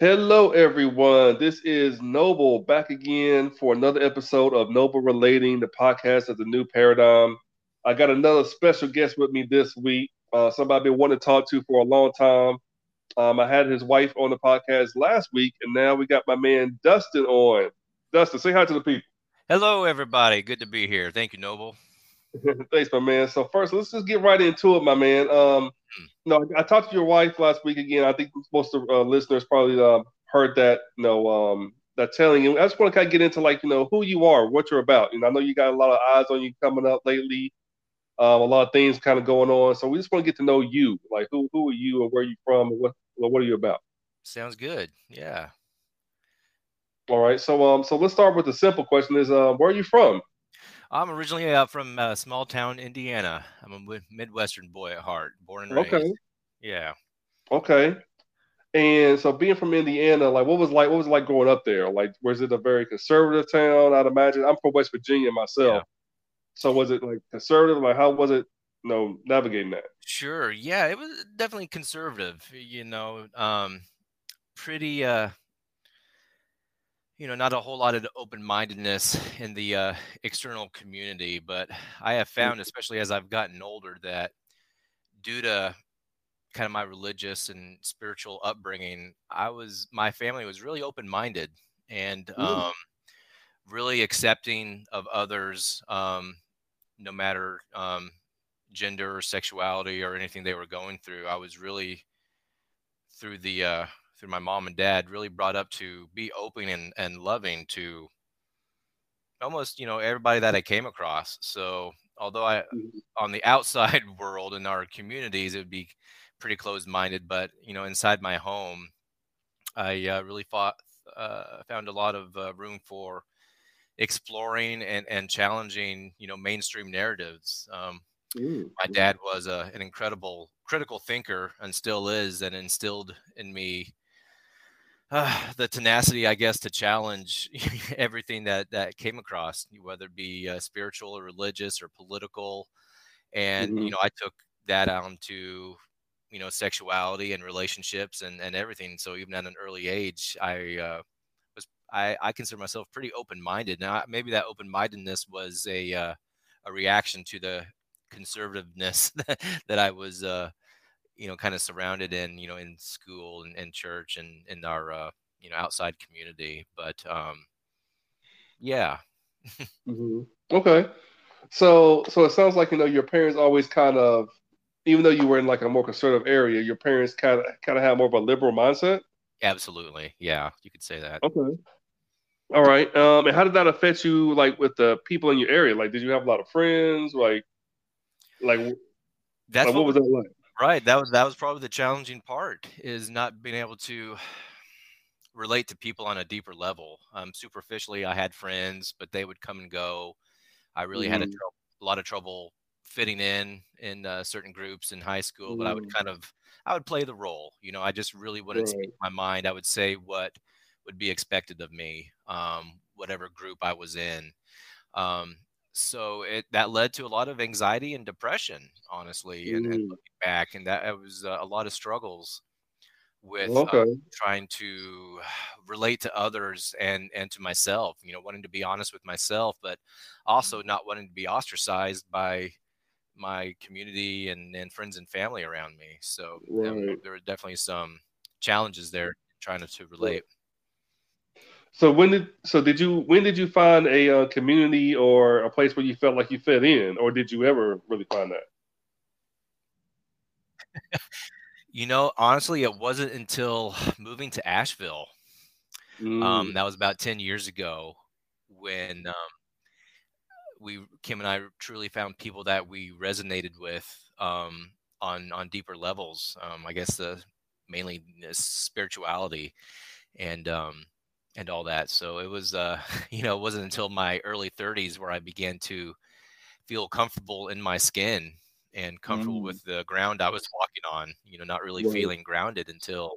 Hello, everyone. This is Noble back again for another episode of Noble Relating, the podcast of the new paradigm. I got another special guest with me this week. Uh, somebody I've been wanting to talk to for a long time. Um, I had his wife on the podcast last week, and now we got my man Dustin on. Dustin, say hi to the people. Hello, everybody. Good to be here. Thank you, Noble. Thanks, my man. So first, let's just get right into it, my man. Um, hmm. no, I, I talked to your wife last week again. I think most of uh, listeners probably uh, heard that. You know, um, that telling you. I just want to kind of get into like you know who you are, what you're about. You know, I know you got a lot of eyes on you coming up lately. Um, a lot of things kind of going on. So we just want to get to know you. Like who who are you and where are you from and what what are you about? Sounds good. Yeah. All right. So um so let's start with the simple question: Is um where are you from? I'm originally uh, from uh, small town Indiana. I'm a Midwestern boy at heart, born and raised. Okay. Yeah. Okay. And so being from Indiana, like what was like what was like growing up there? Like was it a very conservative town? I'd imagine. I'm from West Virginia myself. Yeah. So was it like conservative? Like how was it, you know, navigating that? Sure. Yeah, it was definitely conservative, you know. Um pretty uh you know, not a whole lot of open-mindedness in the uh, external community, but I have found, especially as I've gotten older, that due to kind of my religious and spiritual upbringing, I was my family was really open-minded and um, really accepting of others, um, no matter um, gender or sexuality or anything they were going through. I was really through the uh, through my mom and dad really brought up to be open and, and loving to almost you know everybody that i came across. So although i mm-hmm. on the outside world in our communities it would be pretty closed minded but you know inside my home i uh, really fought, uh, found a lot of uh, room for exploring and, and challenging you know mainstream narratives. Um, mm, my dad was a, an incredible critical thinker and still is and instilled in me uh, the tenacity, I guess, to challenge everything that that came across, whether it be uh, spiritual or religious or political. And mm-hmm. you know, I took that on to you know sexuality and relationships and and everything. So even at an early age, I uh, was I, I consider myself pretty open minded. Now maybe that open mindedness was a uh, a reaction to the conservativeness that, that I was uh, you know kind of surrounded in you know in school and, and church and in our uh, you know outside community but um yeah. Mm-hmm. okay. So so it sounds like you know your parents always kind of even though you were in like a more conservative area your parents kind of kind of have more of a liberal mindset? Absolutely. Yeah you could say that. Okay. All right um and how did that affect you like with the people in your area? Like did you have a lot of friends? Like like that's like, what, what was that like Right. That was that was probably the challenging part is not being able to relate to people on a deeper level. Um, superficially, I had friends, but they would come and go. I really mm. had a, mm-hmm. tr- a, lot of trouble fitting in in uh, certain groups in high school. Mm. But I would mm. kind of I would play the role. You know, I just really wouldn't right. speak my mind. I would say what would be expected of me, um, whatever group I was in. Um, so it that led to a lot of anxiety and depression honestly and, and, looking back and that was uh, a lot of struggles with uh, trying to relate to others and and to myself you know wanting to be honest with myself but also not wanting to be ostracized by my community and, and friends and family around me. So right. there, there were definitely some challenges there trying to, to relate so when did so did you when did you find a uh, community or a place where you felt like you fit in, or did you ever really find that? you know, honestly, it wasn't until moving to Asheville. Um, mm. Um, that was about ten years ago when um, we Kim and I truly found people that we resonated with um, on on deeper levels. Um, I guess the mainly spirituality and um, and all that. So it was, uh, you know, it wasn't until my early 30s where I began to feel comfortable in my skin and comfortable mm. with the ground I was walking on. You know, not really right. feeling grounded until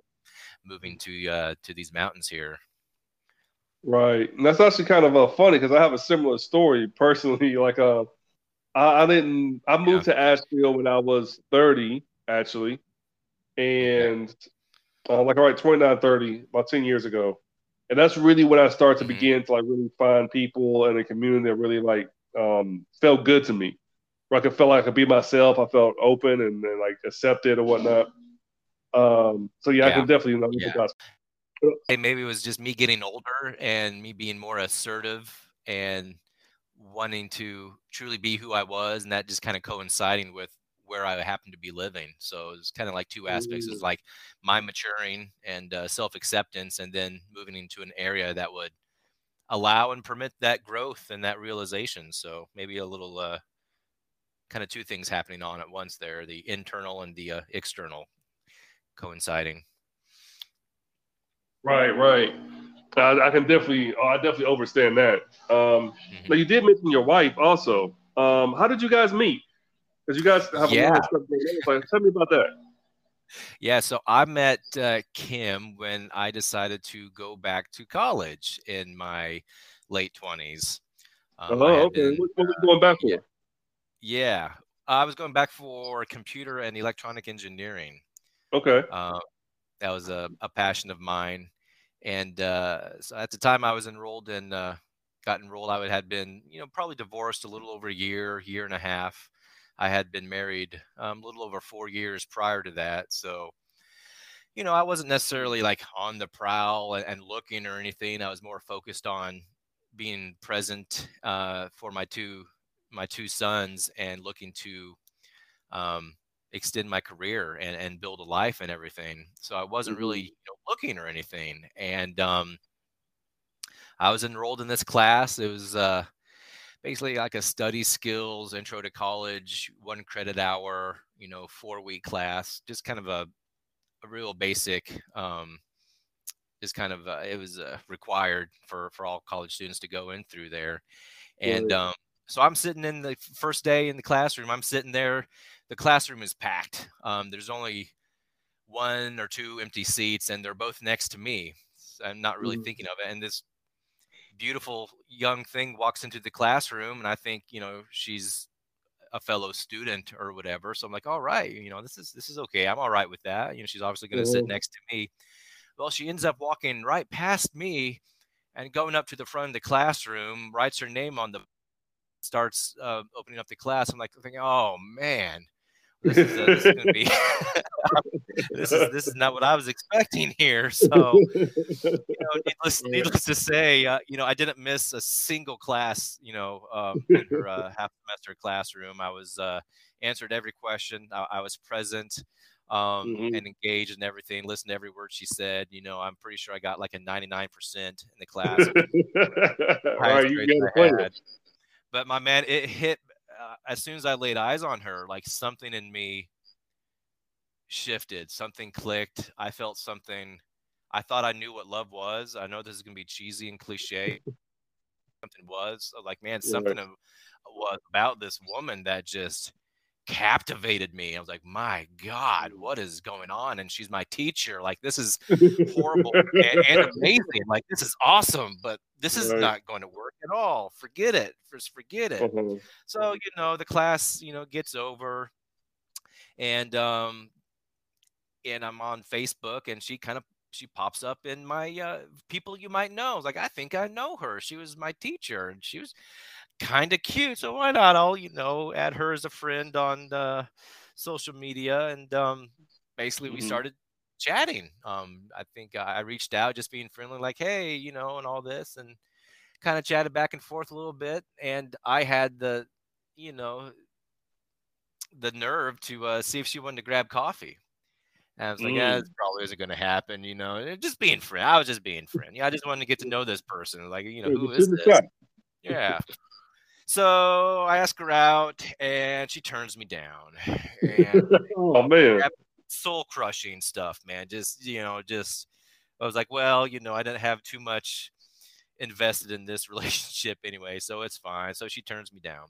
moving to uh, to these mountains here. Right, and that's actually kind of uh, funny because I have a similar story personally. Like, uh, I, I didn't. I moved yeah. to Asheville when I was 30, actually, and uh, like all right, 29, 30, about 10 years ago. And that's really when I started to mm-hmm. begin to like really find people and a community that really like um, felt good to me. Where I could feel like I could be myself. I felt open and, and like accepted or whatnot. Um, so yeah, yeah, I can definitely you know, yeah. Hey, maybe it was just me getting older and me being more assertive and wanting to truly be who I was, and that just kind of coinciding with where I happened to be living. So it's kind of like two aspects. It's like my maturing and uh, self acceptance, and then moving into an area that would allow and permit that growth and that realization. So maybe a little uh, kind of two things happening on at once there the internal and the uh, external coinciding. Right, right. I, I can definitely, oh, I definitely understand that. Um, mm-hmm. Now you did mention your wife also. Um, how did you guys meet? Because you guys have yeah. a lot of stuff going on. Tell me about that. Yeah, so I met uh, Kim when I decided to go back to college in my late twenties. Um, oh, okay. Been, what, what were you going back for? Yeah, yeah, I was going back for computer and electronic engineering. Okay. Uh, that was a, a passion of mine, and uh, so at the time I was enrolled in, uh, got enrolled. I had been, you know, probably divorced a little over a year, year and a half. I had been married um, a little over four years prior to that, so you know, I wasn't necessarily like on the prowl and, and looking or anything. I was more focused on being present uh, for my two my two sons and looking to um, extend my career and, and build a life and everything. So I wasn't really mm-hmm. you know, looking or anything. And um, I was enrolled in this class. It was uh, basically like a study skills intro to college, one credit hour, you know, four week class, just kind of a, a real basic, um, just kind of, uh, it was uh, required for, for all college students to go in through there. And um, so I'm sitting in the first day in the classroom, I'm sitting there the classroom is packed. Um, there's only one or two empty seats, and they're both next to me. I'm not really mm-hmm. thinking of it. And this beautiful young thing walks into the classroom, and I think, you know, she's a fellow student or whatever. So I'm like, all right, you know, this is this is okay. I'm all right with that. You know, she's obviously going to sit next to me. Well, she ends up walking right past me and going up to the front of the classroom, writes her name on the starts uh, opening up the class. I'm like thinking, oh man, this is, uh, this is to be this is this is not what I was expecting here. So, you know, needless, needless to say, uh, you know, I didn't miss a single class. You know, um, in her uh, half semester classroom, I was uh, answered every question. I, I was present. Um, mm-hmm. and engaged and everything. Listen to every word she said. You know, I'm pretty sure I got like a 99% in the class. Right, you got But my man, it hit uh, as soon as I laid eyes on her, like something in me shifted, something clicked. I felt something. I thought I knew what love was. I know this is gonna be cheesy and cliche. something was like, man, something yeah. was about this woman that just captivated me. I was like, my God, what is going on? And she's my teacher. Like, this is horrible and, and, amazing. Like, this is awesome, but this is right. not going to work at all. Forget it. Just forget it. Uh-huh. So, you know, the class, you know, gets over and, um, and I'm on Facebook and she kind of she pops up in my uh, people you might know. I was like, I think I know her. She was my teacher, and she was kind of cute. So why not? I'll you know add her as a friend on uh, social media, and um, basically we mm-hmm. started chatting. Um, I think I reached out just being friendly, like hey, you know, and all this, and kind of chatted back and forth a little bit. And I had the you know the nerve to uh, see if she wanted to grab coffee. And I was like, mm. yeah, this probably isn't going to happen, you know. Just being friend. I was just being friend. Yeah, I just wanted to get to know this person. Like, you know, who is this? Yeah. So I ask her out, and she turns me down. And oh man, soul crushing stuff, man. Just you know, just I was like, well, you know, I didn't have too much invested in this relationship anyway, so it's fine. So she turns me down.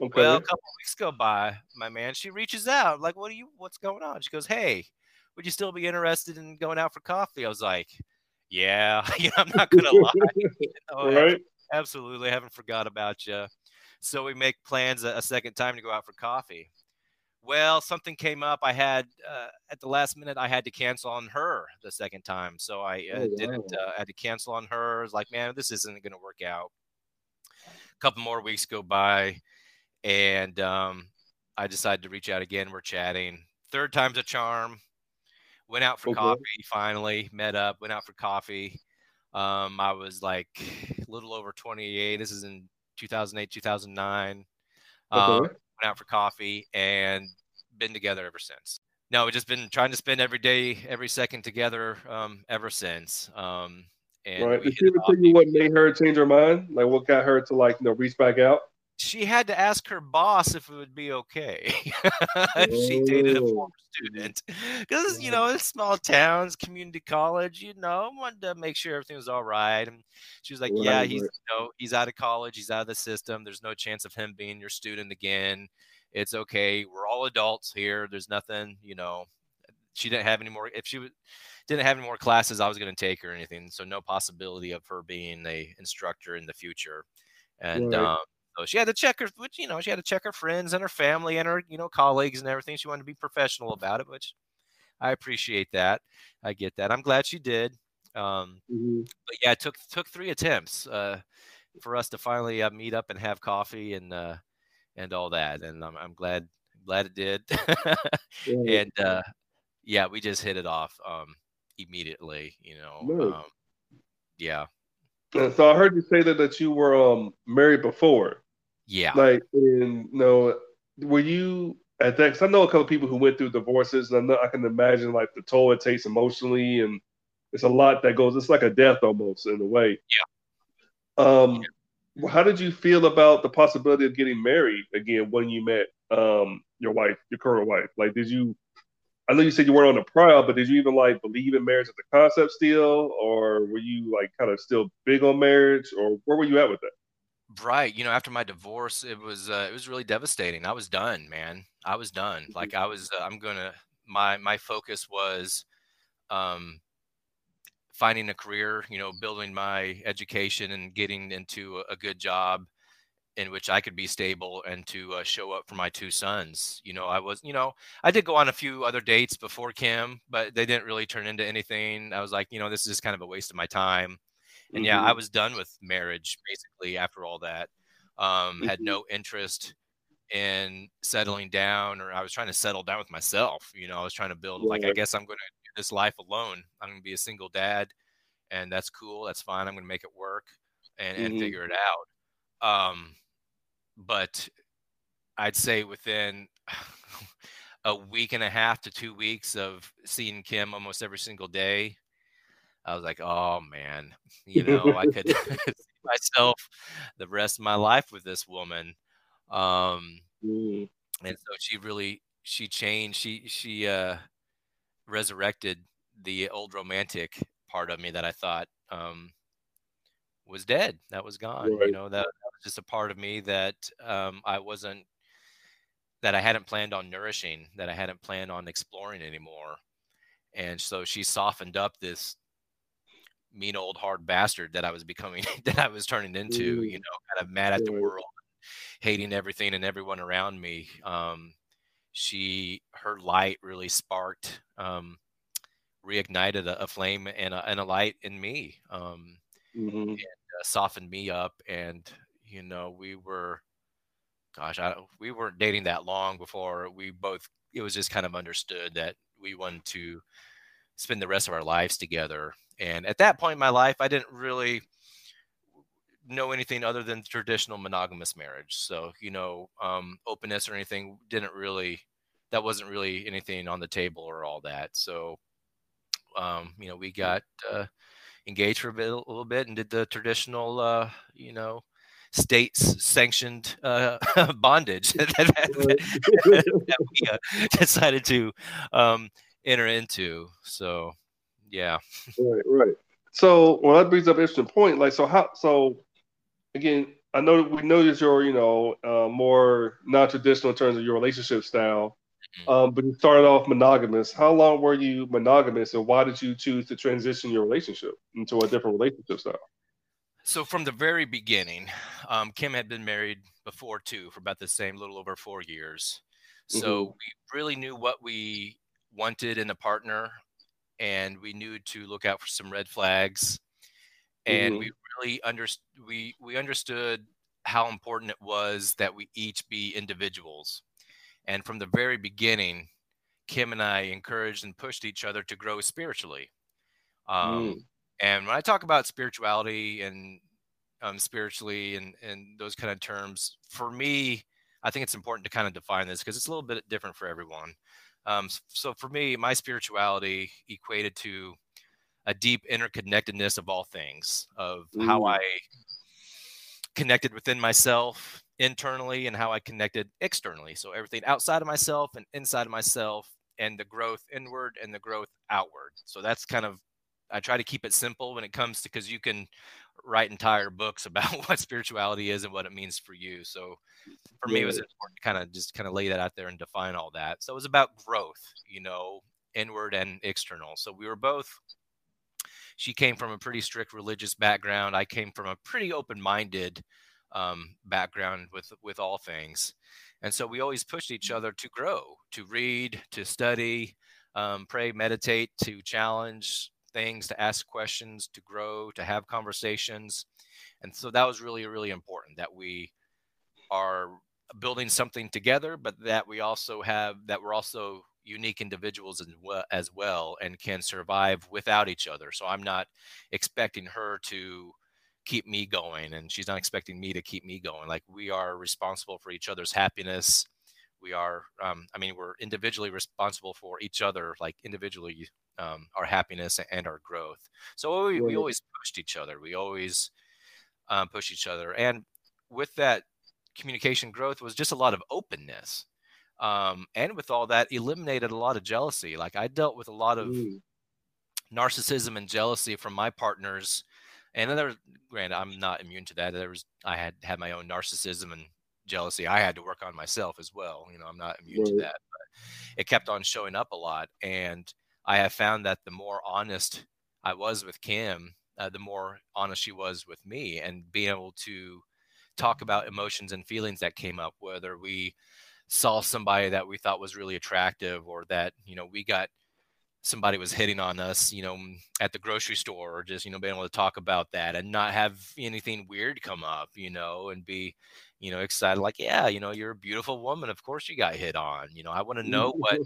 Okay. Well, a couple weeks go by, my man. She reaches out, like, "What are you? What's going on?" She goes, "Hey, would you still be interested in going out for coffee?" I was like, "Yeah, I'm not gonna lie, you know, right? Absolutely, I haven't forgot about you." So we make plans a, a second time to go out for coffee. well, something came up. I had uh, at the last minute, I had to cancel on her the second time, so I uh, oh, didn't. Uh, I had to cancel on her. I was like, man, this isn't going to work out. A couple more weeks go by, and um, I decided to reach out again. We're chatting. Third time's a charm. Went out for okay. coffee. Finally, met up. Went out for coffee. Um, I was like a little over 28. This is in 2008, 2009. Okay. Um, went out for coffee and been together ever since. No, we've just been trying to spend every day, every second together um, ever since. Um, and right. Did she ever tell you what made her change her mind? Like what got her to like you know reach back out? She had to ask her boss if it would be okay. If she dated a former student. Because you know it's small towns community college you know wanted to make sure everything was all right and she was like right, yeah he's you know he's out of college he's out of the system there's no chance of him being your student again it's okay we're all adults here there's nothing you know she didn't have any more if she didn't have any more classes i was going to take her or anything so no possibility of her being a instructor in the future and right. um, so she had to check her, which you know, she had to check her friends and her family and her, you know, colleagues and everything. She wanted to be professional about it, which I appreciate that. I get that. I'm glad she did. Um, mm-hmm. But yeah, it took took three attempts uh, for us to finally uh, meet up and have coffee and uh, and all that. And I'm, I'm glad glad it did. yeah. And uh, yeah, we just hit it off um, immediately. You know, um, yeah. So I heard you say that that you were um, married before. Yeah. Like, in, you know, were you at that? Because I know a couple people who went through divorces, and I, know, I can imagine like the toll it takes emotionally, and it's a lot that goes. It's like a death almost in a way. Yeah. Um, yeah. how did you feel about the possibility of getting married again when you met um your wife, your current wife? Like, did you? I know you said you weren't on the prowl, but did you even like believe in marriage as a concept still, or were you like kind of still big on marriage, or where were you at with that? Right. You know, after my divorce, it was uh, it was really devastating. I was done, man. I was done. Mm-hmm. Like I was. Uh, I'm gonna. My my focus was, um, finding a career. You know, building my education and getting into a, a good job, in which I could be stable and to uh, show up for my two sons. You know, I was. You know, I did go on a few other dates before Kim, but they didn't really turn into anything. I was like, you know, this is just kind of a waste of my time and yeah, mm-hmm. I was done with marriage basically after all that. Um, had mm-hmm. no interest in settling down, or I was trying to settle down with myself. You know, I was trying to build like I guess I'm going to do this life alone. I'm going to be a single dad, and that's cool. That's fine. I'm going to make it work and, and mm-hmm. figure it out. Um, but I'd say within a week and a half to two weeks of seeing Kim almost every single day, I was like, oh man, you know, I could see myself the rest of my life with this woman. Um, mm. and so she really she changed. She she uh, resurrected the old romantic part of me that I thought um, was dead. That was gone. Right. You know, that, that, was just a part of me that um, I wasn't that I hadn't planned on nourishing, that I hadn't planned on exploring anymore. And so she softened up this mean old hard bastard that I was becoming, that I was turning into, you know, kind of mad at the world, hating everything and everyone around me. Um, she, her light really sparked, um, reignited a, a flame and a, and a, light in me, um, mm-hmm. and uh, softened me up. And, you know, we were, gosh, I, we weren't dating that long before we both, it was just kind of understood that we wanted to spend the rest of our lives together and at that point in my life, I didn't really know anything other than traditional monogamous marriage. So, you know, um, openness or anything didn't really, that wasn't really anything on the table or all that. So, um, you know, we got uh, engaged for a, bit, a little bit and did the traditional, uh, you know, states sanctioned uh, bondage that, that, that, we uh, decided to um, enter into. So, yeah. Right, right. So well that brings up an interesting point. Like so how so again, I know we know that you're, you know, uh, more non-traditional in terms of your relationship style. Mm-hmm. Um, but you started off monogamous. How long were you monogamous, and why did you choose to transition your relationship into a different relationship style? So from the very beginning, um, Kim had been married before too for about the same little over four years. So mm-hmm. we really knew what we wanted in a partner, and we knew to look out for some red flags. And mm-hmm. we really understood we we understood how important it was that we each be individuals. And from the very beginning, Kim and I encouraged and pushed each other to grow spiritually. Um, mm. And when I talk about spirituality and um, spiritually and, and those kind of terms, for me, I think it's important to kind of define this because it's a little bit different for everyone. Um, so for me, my spirituality equated to a deep interconnectedness of all things, of how I connected within myself internally and how I connected externally. So everything outside of myself and inside of myself and the growth inward and the growth outward. So that's kind of I try to keep it simple when it comes to because you can write entire books about what spirituality is and what it means for you. So for me, it was important to kind of just kind of lay that out there and define all that. So it was about growth, you know, inward and external. So we were both. She came from a pretty strict religious background. I came from a pretty open-minded um, background with with all things, and so we always pushed each other to grow, to read, to study, um, pray, meditate, to challenge things, to ask questions, to grow, to have conversations. And so that was really, really important that we are building something together, but that we also have that we're also unique individuals as well, as well and can survive without each other. So I'm not expecting her to keep me going and she's not expecting me to keep me going like we are responsible for each other's happiness we are um, i mean we're individually responsible for each other like individually um, our happiness and our growth. So we, we always pushed each other. We always um, push each other. And with that communication growth was just a lot of openness. Um, and with all that eliminated a lot of jealousy. Like i dealt with a lot of mm. narcissism and jealousy from my partners. And then there was, granted, I'm not immune to that. There was, I had had my own narcissism and jealousy. I had to work on myself as well. You know, I'm not immune right. to that, but it kept on showing up a lot. And I have found that the more honest I was with Kim, uh, the more honest she was with me, and being able to talk about emotions and feelings that came up, whether we saw somebody that we thought was really attractive or that you know we got somebody was hitting on us, you know, at the grocery store or just, you know, being able to talk about that and not have anything weird come up, you know, and be, you know, excited like, yeah, you know, you're a beautiful woman. Of course you got hit on. You know, I want to know what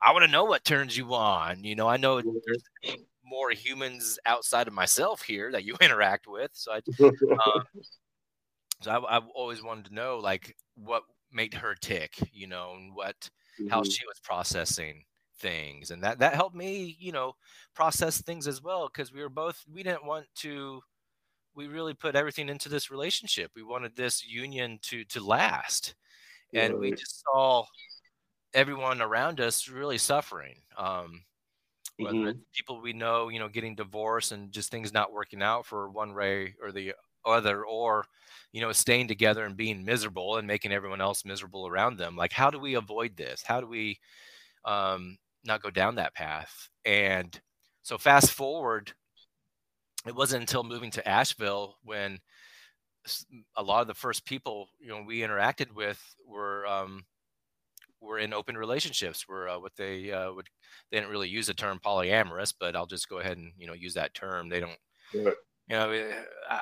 I want to know what turns you on. You know, I know there's more humans outside of myself here that you interact with. So I, um, so I, I've always wanted to know like what made her tick, you know, and what, mm-hmm. how she was processing things and that that helped me you know process things as well because we were both we didn't want to we really put everything into this relationship. We wanted this union to to last. And we just saw everyone around us really suffering um whether mm-hmm. people we know you know getting divorced and just things not working out for one way or the other or you know staying together and being miserable and making everyone else miserable around them. Like how do we avoid this? How do we um not go down that path. And so fast forward, it wasn't until moving to Asheville when a lot of the first people you know we interacted with were um, were in open relationships. Were uh, what they uh, would they didn't really use the term polyamorous, but I'll just go ahead and you know use that term. They don't. Yeah. You know, eh,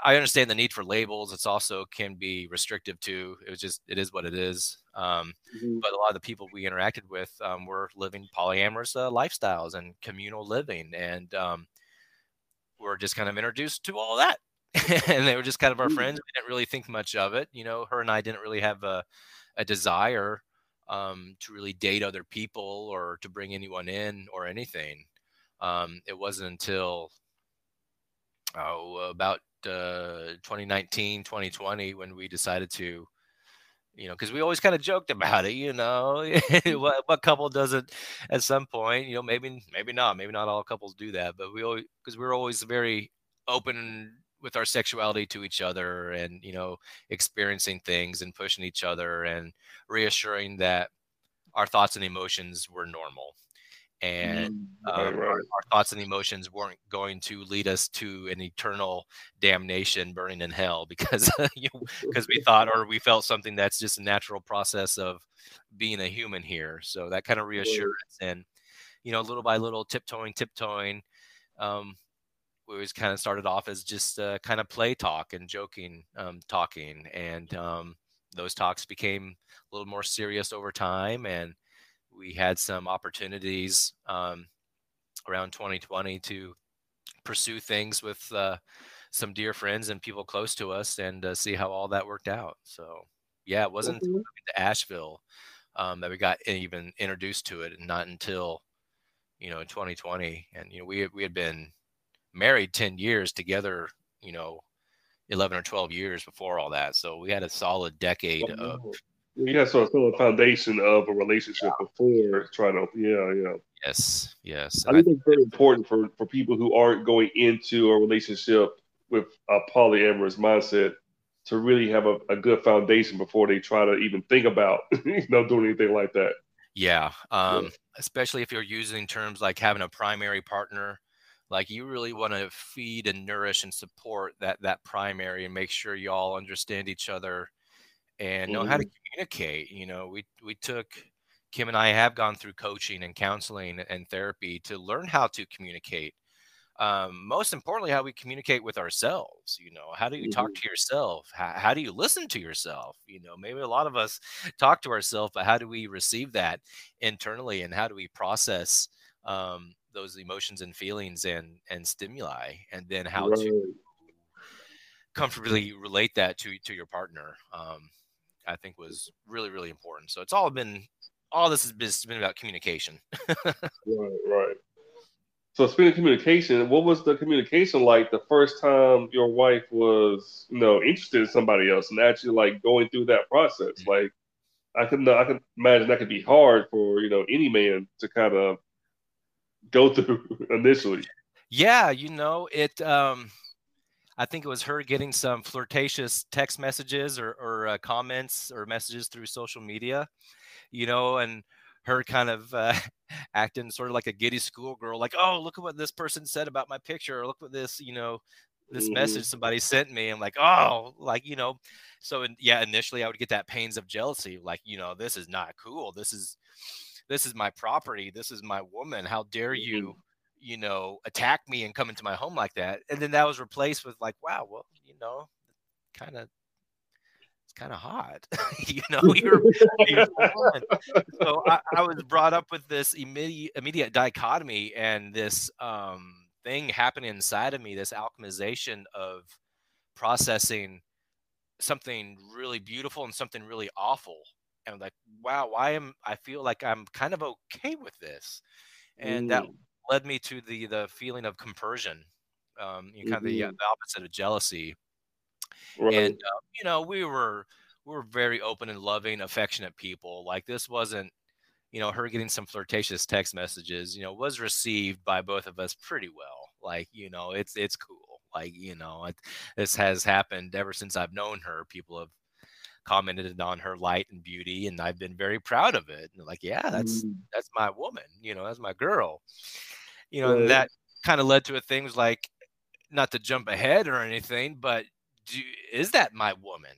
I understand the need for labels. It's also can be restrictive too. It was just it is what it is. Um, mm-hmm. But a lot of the people we interacted with um, were living polyamorous uh, lifestyles and communal living, and um, we're just kind of introduced to all that. and they were just kind of our mm-hmm. friends. We didn't really think much of it. You know, her and I didn't really have a, a desire um, to really date other people or to bring anyone in or anything. Um, it wasn't until oh, about uh, 2019, 2020 when we decided to you know, because we always kind of joked about it, you know, mm-hmm. what, what couple doesn't at some point, you know, maybe, maybe not, maybe not all couples do that, but we always, because we're always very open with our sexuality to each other and, you know, experiencing things and pushing each other and reassuring that our thoughts and emotions were normal. And mm, right, um, right. Our, our, thoughts and emotions weren't going to lead us to an eternal damnation burning in hell because because we thought or we felt something that's just a natural process of being a human here. So that kind of reassurance and you know little by little tiptoeing tiptoeing um, we always kind of started off as just uh, kind of play talk and joking um, talking and um, those talks became a little more serious over time and we had some opportunities um, around 2020 to pursue things with uh, some dear friends and people close to us and uh, see how all that worked out. So, yeah, it wasn't mm-hmm. to Asheville um, that we got even introduced to it, and not until you know 2020. And you know, we we had been married 10 years together. You know, 11 or 12 years before all that. So we had a solid decade oh, of you so sort of a foundation of a relationship before trying to, yeah, yeah. Yes, yes. I think it's very important for, for people who aren't going into a relationship with a polyamorous mindset to really have a, a good foundation before they try to even think about, you know, doing anything like that. Yeah, um, yeah. especially if you're using terms like having a primary partner like you really want to feed and nourish and support that that primary and make sure you all understand each other and know mm-hmm. how to mm-hmm. Communicate. You know, we we took Kim and I have gone through coaching and counseling and therapy to learn how to communicate. Um, most importantly, how we communicate with ourselves. You know, how do you mm-hmm. talk to yourself? How, how do you listen to yourself? You know, maybe a lot of us talk to ourselves, but how do we receive that internally, and how do we process um, those emotions and feelings and and stimuli, and then how right. to comfortably relate that to to your partner. Um, I think was really, really important. So it's all been, all this has been, been about communication. right, right. So speaking of communication, what was the communication like the first time your wife was, you know, interested in somebody else and actually like going through that process? Mm-hmm. Like, I can I can imagine that could be hard for you know any man to kind of go through initially. Yeah, you know it. Um, I think it was her getting some flirtatious text messages or, or uh, comments or messages through social media, you know, and her kind of uh, acting sort of like a giddy schoolgirl, like, oh, look at what this person said about my picture, or look what this, you know, this mm-hmm. message somebody sent me. I'm like, oh, like, you know, so in, yeah, initially I would get that pains of jealousy, like, you know, this is not cool. This is, this is my property. This is my woman. How dare mm-hmm. You? know, attack me and come into my home like that. And then that was replaced with like, wow, well, you know, kind of it's kind of hot. you know, you're, you're so I, I, was brought up with this immediate immediate dichotomy and this um thing happening inside of me, this alchemization of processing something really beautiful and something really awful. And I'm like, wow, why am I feel like I'm kind of okay with this? And mm. that led me to the the feeling of compersion, um, you know, kind of the, uh, mm-hmm. the, opposite of jealousy. Right. And uh, you know, we were we were very open and loving, affectionate people. Like this wasn't, you know, her getting some flirtatious text messages. You know, was received by both of us pretty well. Like you know, it's it's cool. Like you know, it, this has happened ever since I've known her. People have commented on her light and beauty and I've been very proud of it. And like, yeah, that's mm. that's my woman, you know, that's my girl you know, right. that kind of led to a things like not to jump ahead or anything, but do, is that my woman?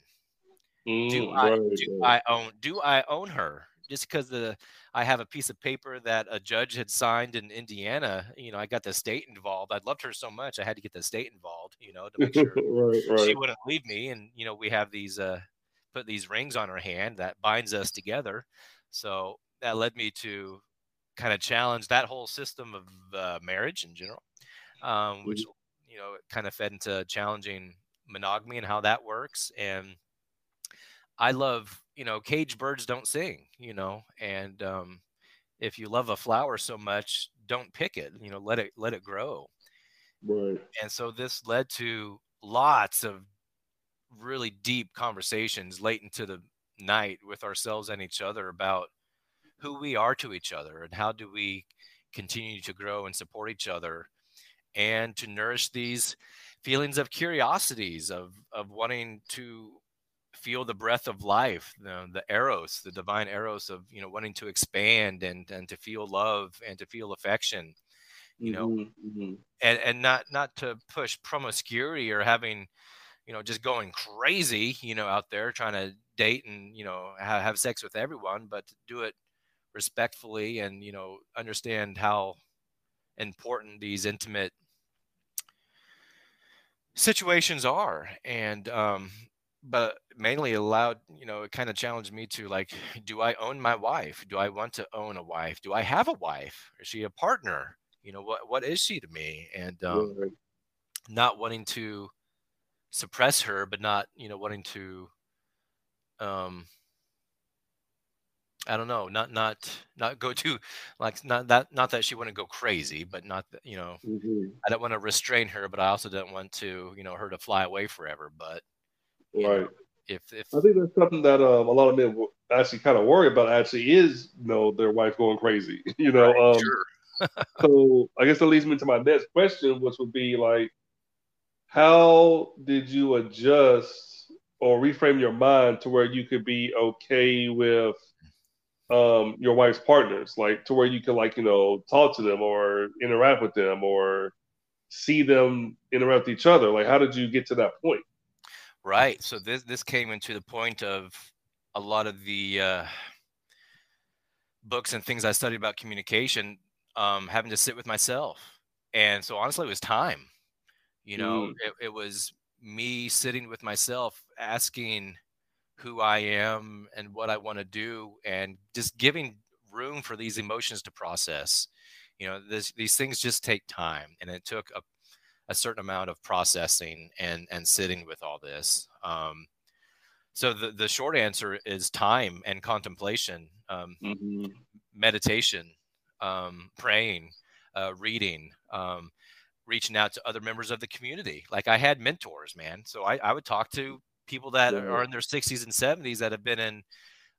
Mm, do I right, do right. I own do I own her? Just because the I have a piece of paper that a judge had signed in Indiana, you know, I got the state involved. I loved her so much, I had to get the state involved, you know, to make sure she wouldn't leave me. And you know, we have these uh, put these rings on her hand that binds us together. So that led me to kind of challenged that whole system of uh, marriage in general, um, which mm-hmm. you know kind of fed into challenging monogamy and how that works. And I love, you know, caged birds don't sing, you know, and um, if you love a flower so much, don't pick it, you know, let it let it grow. Right. And so this led to lots of really deep conversations late into the night with ourselves and each other about who we are to each other and how do we continue to grow and support each other and to nourish these feelings of curiosities of of wanting to feel the breath of life, the, the eros, the divine eros of you know wanting to expand and and to feel love and to feel affection, you know, mm-hmm, mm-hmm. and and not not to push promiscuity or having, you know, just going crazy, you know, out there trying to date and you know have, have sex with everyone, but do it respectfully and you know understand how important these intimate situations are. And um but mainly allowed you know it kind of challenged me to like do i own my wife? Do i want to own a wife? Do i have a wife? Is she a partner? You know what what is she to me? And um yeah. not wanting to suppress her but not you know wanting to um I don't know, not not not go to like not that not that she wouldn't go crazy, but not that you know mm-hmm. I don't want to restrain her, but I also don't want to you know her to fly away forever. But right, know, if if I think that's something that um, a lot of men actually kind of worry about. Actually, is you know their wife going crazy. You know, right, um, sure. so I guess that leads me to my next question, which would be like, how did you adjust or reframe your mind to where you could be okay with um, your wife's partners, like to where you can like you know talk to them or interact with them or see them interact with each other. Like, how did you get to that point? Right. So this this came into the point of a lot of the uh, books and things I studied about communication, um, having to sit with myself, and so honestly, it was time. You know, mm. it, it was me sitting with myself, asking who I am and what I want to do, and just giving room for these emotions to process. You know, this, these things just take time, and it took a, a certain amount of processing and and sitting with all this. Um, so the the short answer is time and contemplation, um, mm-hmm. meditation, um, praying, uh, reading. Um, reaching out to other members of the community like i had mentors man so i, I would talk to people that yeah. are in their 60s and 70s that have been in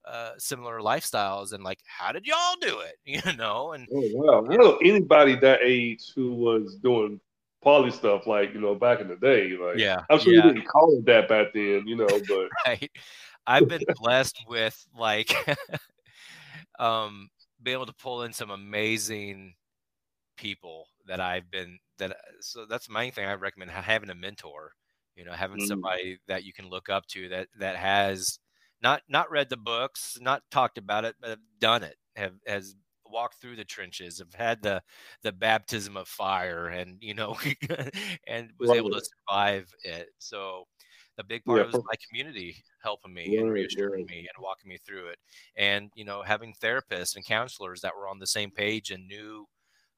uh, similar lifestyles and like how did y'all do it you know and oh, wow don't know anybody that age who was doing poly stuff like you know back in the day like yeah i'm sure yeah. you didn't call it that back then you know but right i've been blessed with like um be able to pull in some amazing people that i've been that so that's the main thing i recommend having a mentor you know having mm. somebody that you can look up to that that has not not read the books not talked about it but have done it have has walked through the trenches have had the the baptism of fire and you know and was able to survive it so a big part yeah. was my community helping me and reassuring me and walking me through it and you know having therapists and counselors that were on the same page and knew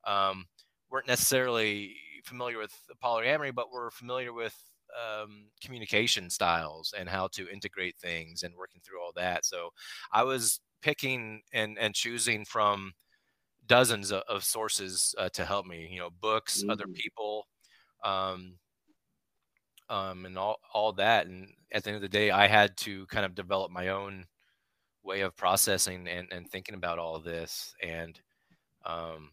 um, weren't necessarily familiar with polyamory but were familiar with um, communication styles and how to integrate things and working through all that. So I was picking and and choosing from dozens of, of sources uh, to help me. You know, books, mm-hmm. other people, um, um, and all all that. And at the end of the day, I had to kind of develop my own way of processing and, and thinking about all of this. And um,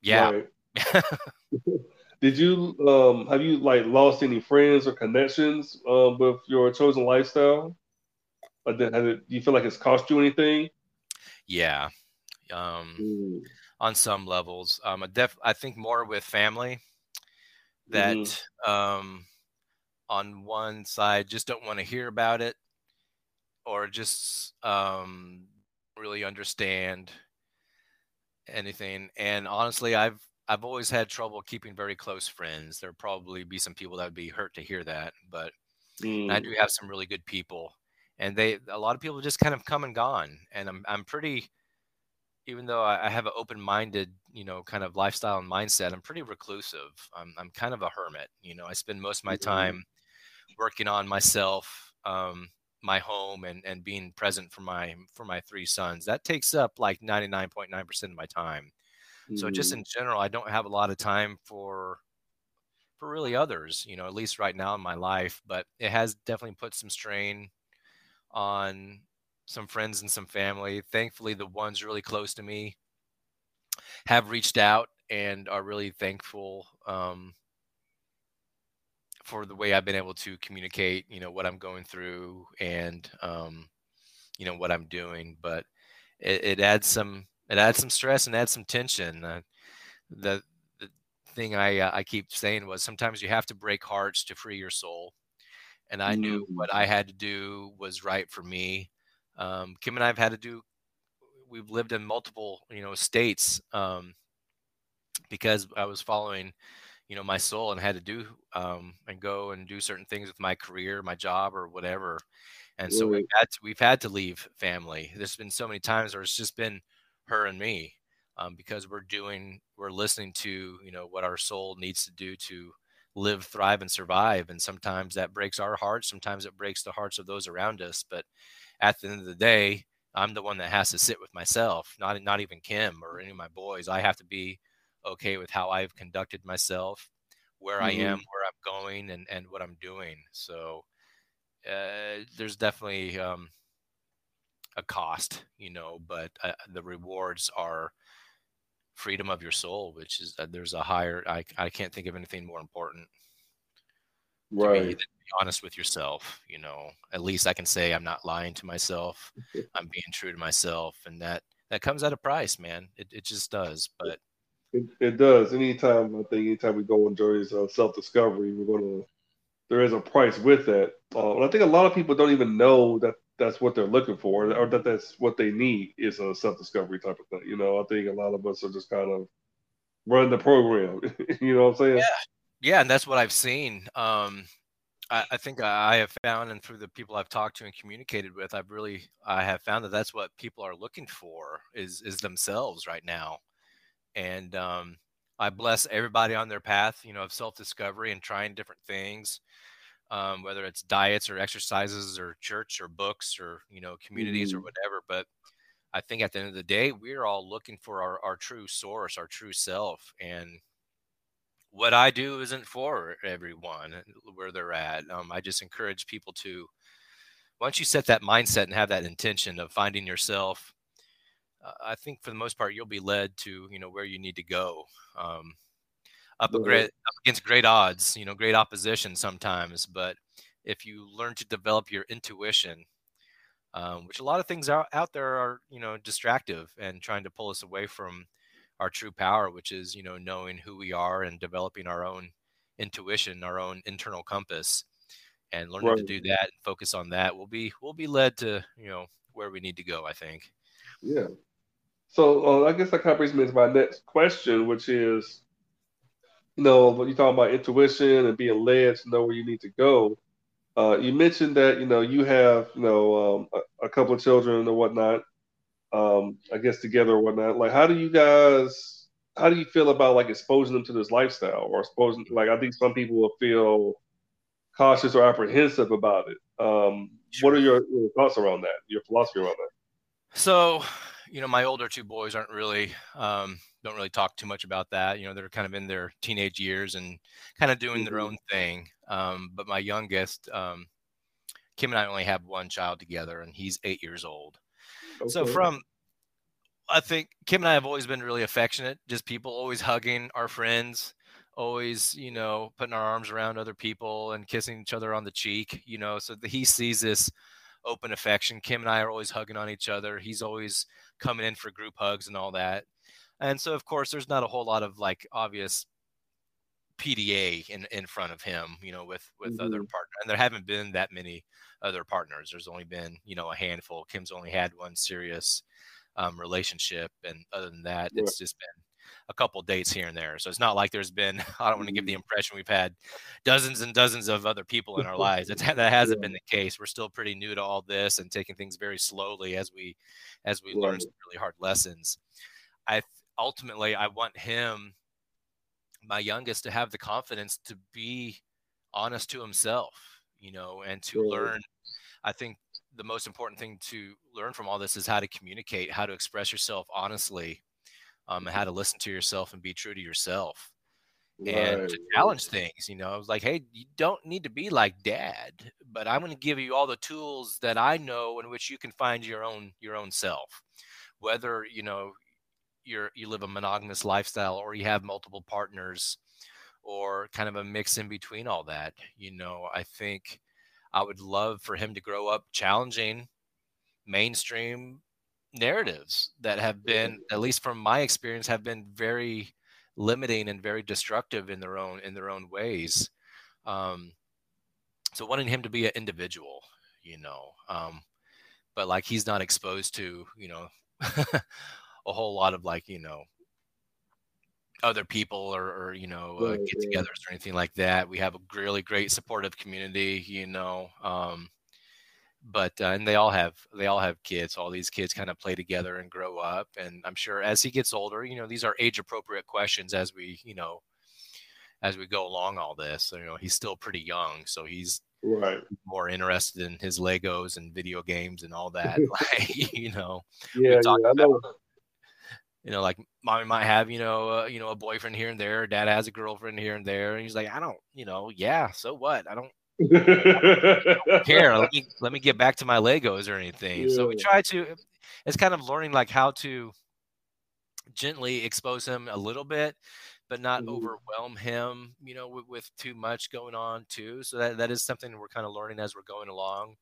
yeah. Right. Did you um have you like lost any friends or connections um with your chosen lifestyle? Like, did, it, do you feel like it's cost you anything? Yeah, um, mm. on some levels. Um, I def I think more with family that mm-hmm. um on one side just don't want to hear about it or just um really understand anything and honestly i've I've always had trouble keeping very close friends. There'll probably be some people that would be hurt to hear that, but mm. I do have some really good people, and they a lot of people just kind of come and gone. And I'm I'm pretty, even though I, I have an open minded you know kind of lifestyle and mindset, I'm pretty reclusive. I'm I'm kind of a hermit. You know, I spend most of my mm-hmm. time working on myself, um, my home, and and being present for my for my three sons. That takes up like 99.9% of my time so just mm-hmm. in general, I don't have a lot of time for for really others, you know, at least right now in my life, but it has definitely put some strain on some friends and some family. Thankfully, the ones really close to me have reached out and are really thankful um, for the way I've been able to communicate, you know, what I'm going through and, um, you know, what I'm doing. But it, it adds some, it adds some stress and adds some tension. Uh, the, the thing I, uh, I keep saying was sometimes you have to break hearts to free your soul. And I mm-hmm. knew what I had to do was right for me. Um, Kim and I have had to do, we've lived in multiple, you know, states um, because I was following you know my soul and had to do um, and go and do certain things with my career, my job, or whatever. And so we've had to, we've had to leave family. There's been so many times where it's just been her and me um, because we're doing we're listening to you know what our soul needs to do to live, thrive, and survive. And sometimes that breaks our hearts. Sometimes it breaks the hearts of those around us. But at the end of the day, I'm the one that has to sit with myself, not not even Kim or any of my boys. I have to be okay with how I've conducted myself, where mm-hmm. I am, where I'm going, and and what I'm doing. So uh, there's definitely um, a cost, you know, but uh, the rewards are freedom of your soul, which is uh, there's a higher. I I can't think of anything more important. Right. To be, be honest with yourself, you know. At least I can say I'm not lying to myself. I'm being true to myself, and that that comes at a price, man. It it just does. But it, it does. Anytime I think anytime we go on journeys of self discovery, we're gonna there is a price with that. Uh, and I think a lot of people don't even know that that's what they're looking for, or that that's what they need is a self discovery type of thing. You know, I think a lot of us are just kind of running the program. you know what I'm saying? Yeah, yeah, and that's what I've seen. Um, I, I think I have found, and through the people I've talked to and communicated with, I've really I have found that that's what people are looking for is is themselves right now and um, I bless everybody on their path, you know, of self discovery and trying different things, um, whether it's diets or exercises or church or books or you know communities mm-hmm. or whatever. But I think at the end of the day, we're all looking for our, our true source, our true self, and what I do isn't for everyone where they're at. Um, I just encourage people to once you set that mindset and have that intention of finding yourself I think for the most part you'll be led to you know where you need to go. Um, up, great, up against great odds, you know, great opposition sometimes. But if you learn to develop your intuition, um, which a lot of things out, out there are, you know, distractive and trying to pull us away from our true power, which is, you know, knowing who we are and developing our own intuition, our own internal compass, and learning right. to do that and focus on that, we'll be we'll be led to, you know, where we need to go. I think. Yeah, so uh, I guess that kind of brings me to my next question, which is, you know, when you talk about intuition and being led to know where you need to go, uh, you mentioned that you know you have you know um, a, a, couple of children and whatnot, um, I guess together or whatnot. Like, how do you guys? How do you feel about like exposing them to this lifestyle, or exposing? Like, I think some people will feel cautious or apprehensive about it. Um, what are your, your thoughts around that? Your philosophy around that? So you know, my older two boys aren't really um, don't really talk too much about that. You know, they're kind of in their teenage years and kind of doing their mm-hmm. own thing. Um, but my youngest, um, Kim and I only have one child together, and he's eight years old. Okay. So from I think Kim and I have always been really affectionate, just people always hugging our friends, always, you know, putting our arms around other people and kissing each other on the cheek, you know, so he sees this open affection. Kim and I are always hugging on each other. He's always coming in for group hugs and all that. And so, of course, there's not a whole lot of like obvious PDA in, in front of him, you know, with with mm-hmm. other partners. And there haven't been that many other partners. There's only been, you know, a handful. Kim's only had one serious um, relationship, and other than that, yeah. it's just been a couple dates here and there. So it's not like there's been. I don't want to give the mm-hmm. impression we've had dozens and dozens of other people in our lives. It's, that hasn't yeah. been the case. We're still pretty new to all this and taking things very slowly as we as we learn some really hard lessons. I ultimately I want him, my youngest, to have the confidence to be honest to himself, you know, and to learn. I think the most important thing to learn from all this is how to communicate, how to express yourself honestly, um, how to listen to yourself and be true to yourself right. and to challenge things. You know, I was like, hey, you don't need to be like dad, but I'm going to give you all the tools that I know in which you can find your own your own self. Whether you know you're you live a monogamous lifestyle or you have multiple partners or kind of a mix in between all that. You know, I think I would love for him to grow up challenging mainstream narratives that have been, at least from my experience, have been very limiting and very destructive in their own in their own ways. Um, so wanting him to be an individual, you know, um, but like he's not exposed to, you know, a whole lot of like, you know, other people or, or you know uh, get-togethers or anything like that. We have a really great supportive community, you know. Um, but uh, and they all have they all have kids. All these kids kind of play together and grow up. And I'm sure as he gets older, you know, these are age appropriate questions as we you know as we go along all this. So, you know, he's still pretty young, so he's right more interested in his Legos and video games and all that. like you know, yeah, yeah I know you know, like mommy might have, you know, uh, you know, a boyfriend here and there. Dad has a girlfriend here and there. And he's like, I don't, you know, yeah, so what? I don't, I don't care. Let me let me get back to my Legos or anything. Yeah. So we try to. It's kind of learning like how to gently expose him a little bit, but not mm-hmm. overwhelm him. You know, with, with, too much going on too. So that that is something we're kind of learning as we're going along.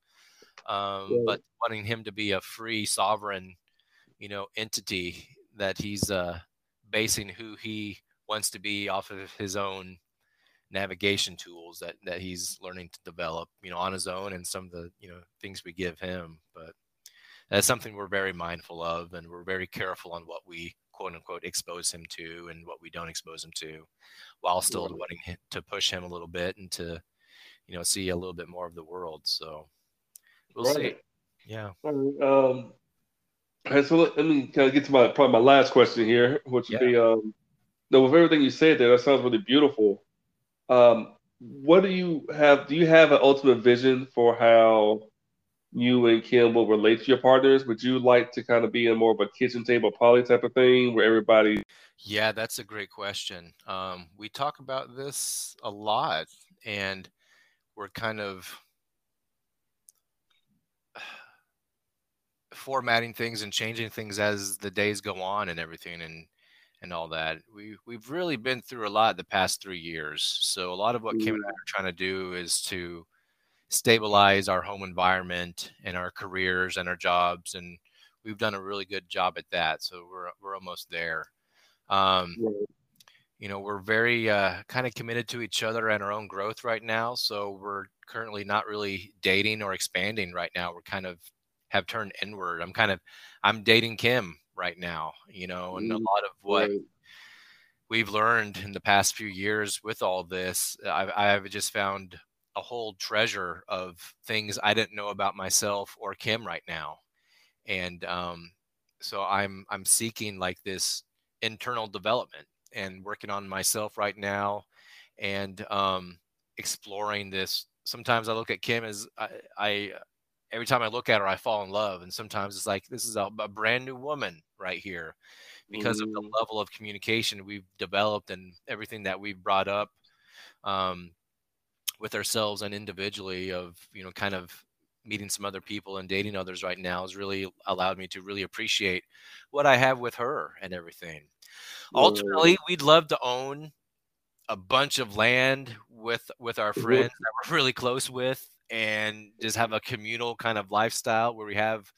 Um, yeah. But wanting him to be a free, sovereign, you know, entity that he's uh, basing who he wants to be off of his own navigation tools that that he's learning to develop, you know, on his own and some of the you know things we give him. But that's something we're very mindful of, and we're very careful on what we quote unquote expose him to and what we don't expose him to, while still yeah. wanting to push him a little bit and to you know see a little bit more of the world. So we'll right. see. Yeah. Um, So let, let me kind of get to my probably my last question here, which would yeah. be um, no, with everything you said there, that sounds really beautiful. Um, what do you have? Do you have an ultimate vision for how you and Kim will relate to your partners? Would you like to kind of be in more of a kitchen table poly type of thing where everybody? Yeah, that's a great question. Um, we talk about this a lot, and we're kind of formatting things and changing things as the days go on and everything and and all that. We we've really been through a lot the past three years. So a lot of what Kim and I are trying to do is to stabilize our home environment and our careers and our jobs, and we've done a really good job at that. So we're we're almost there. Um, you know, we're very uh, kind of committed to each other and our own growth right now. So we're currently not really dating or expanding right now. We're kind of have turned inward. I'm kind of I'm dating Kim right now, you know, and a mm, lot of what right. we've learned in the past few years with all this, I've, I've just found a whole treasure of things I didn't know about myself or Kim right now, and um, so I'm I'm seeking like this internal development and working on myself right now, and um, exploring this. Sometimes I look at Kim as I, I every time I look at her, I fall in love. And sometimes it's like, this is a, a brand new woman right here because mm. of the mm. level of communication we've developed and everything that we've brought up um, with ourselves and individually of, you know, kind of meeting some other people and dating others right now has really allowed me to really appreciate what I have with her and everything. Mm. Ultimately, we'd love to own a bunch of land with with our mm-hmm. friends that we're really close with and just have a communal kind of lifestyle where we have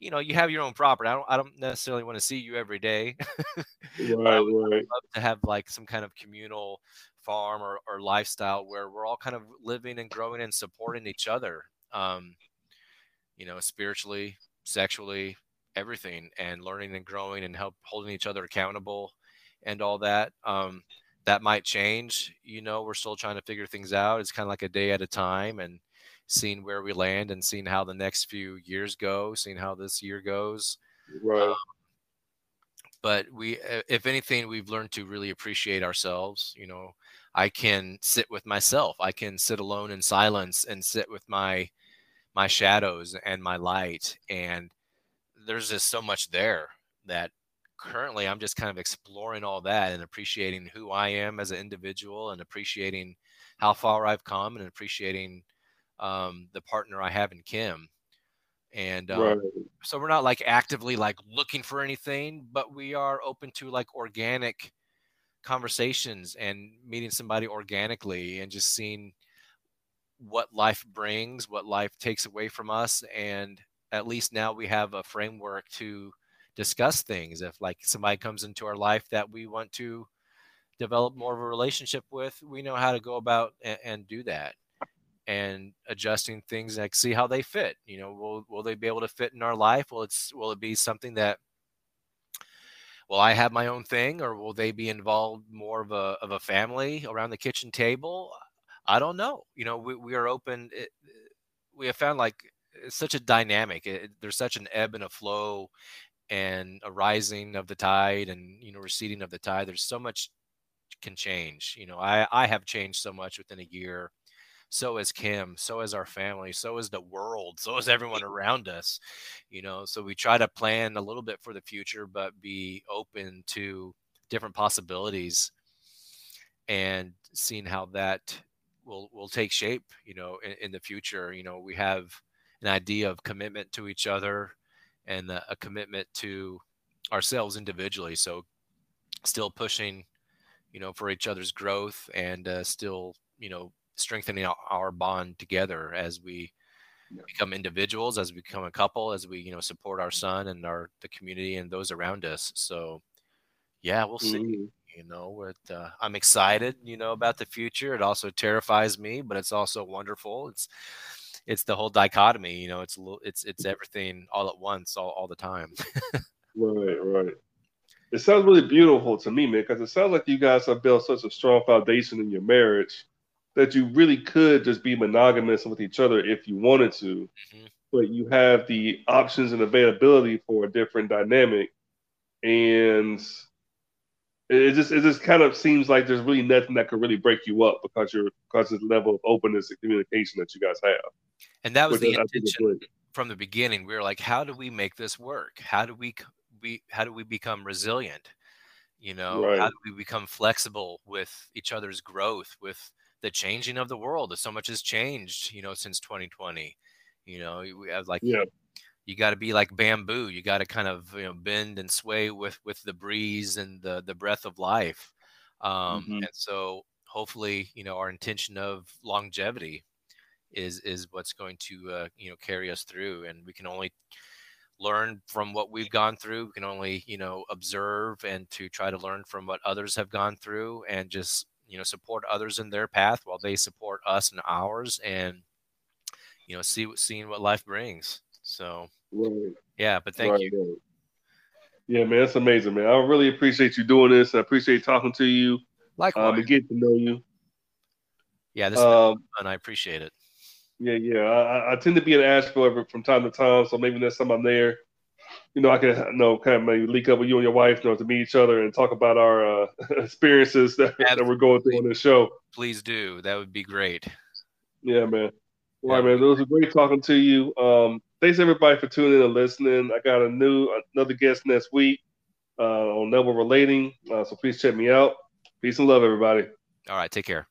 you know you have your own property. I don't i don't necessarily want to see you every day right, right. love to have like some kind of communal farm or, or lifestyle where we're all kind of living and growing and supporting each other um you know spiritually sexually everything and learning and growing and help holding each other accountable and all that um that might change. You know we're still trying to figure things out. It's kind of like a day at a time and seeing where we land and seeing how the next few years go, seeing how this year goes. Right. Um, but we, if anything, we've learned to really appreciate ourselves. You know, I can sit with myself. I can sit alone in silence and sit with my my shadows and my light. And there's just so much there that currently I'm just kind of exploring all that and appreciating who I am as an individual and appreciating how far I've come and appreciating um, the partner I have in Kim. And um, right. so we're not like actively like looking for anything, but we are open to like organic conversations and meeting somebody organically and just seeing what life brings, what life takes away from us. And at least now we have a framework to discuss things. If like somebody comes into our life that we want to develop more of a relationship with, we know how to go about and, and do that and adjusting things like see how they fit. You know, will will they be able to fit in our life? Will it's will it be something that will I have my own thing or will they be involved more of a of a family around the kitchen table? I don't know. You know, we, we are open. It, we have found like it's such a dynamic. It, there's such an ebb and a flow and a rising of the tide and, you know, receding of the tide. There's so much can change. You know, I, I have changed so much within a year. So is Kim. So is our family. So is the world. So is everyone around us. You know, so we try to plan a little bit for the future, but be open to different possibilities and seeing how that will will take shape you know in, in, the future you know we have an idea of commitment to each other and a, a commitment to ourselves individually so still pushing you know for each other's growth and uh, still you know strengthening our bond together as we yeah. become individuals as we become a couple as we you know support our son and our the community and those around us so yeah we'll see mm-hmm. You know, it, uh, I'm excited, you know, about the future. It also terrifies me, but it's also wonderful. It's it's the whole dichotomy. You know, it's a little, it's it's everything all at once, all all the time. right, right. It sounds really beautiful to me, man, because it sounds like you guys have built such a strong foundation in your marriage that you really could just be monogamous with each other if you wanted to, mm-hmm. but you have the options and availability for a different dynamic. And it just it just kind of seems like there's really nothing that could really break you up because you're because of the level of openness and communication that you guys have. And that was the intention from the beginning. We were like, how do we make this work? How do we we how do we become resilient? You know, right. how do we become flexible with each other's growth, with the changing of the world? So much has changed, you know, since 2020. You know, we have like yeah you got to be like bamboo. You got to kind of you know bend and sway with with the breeze and the the breath of life. Um, mm-hmm. And so hopefully, you know, our intention of longevity is is what's going to uh, you know carry us through, and we can only learn from what we've gone through. We can only you know observe and to try to learn from what others have gone through, and just you know support others in their path while they support us in ours, and you know see seeing what life brings. So Right. Yeah, but thank right, you. Yeah, man, that's amazing, man. I really appreciate you doing this. I appreciate talking to you. Likewise. Um, and getting to know you. Yeah, this is um, fun. I appreciate it. Yeah, yeah. I, I, tend to be in Asheville from time to time, so maybe next time I'm there, you know, I can you know kind of maybe link up with you and your wife, you know, to meet each other and talk about our uh, experiences that, that we're going through on this show. Please do. That would be great. Yeah, man. All right, man. It was great talking to you. Um, thanks everybody for tuning in and listening. I got a new another guest next week uh, on Level Relating, uh, so please check me out. Peace and love, everybody. All right, take care.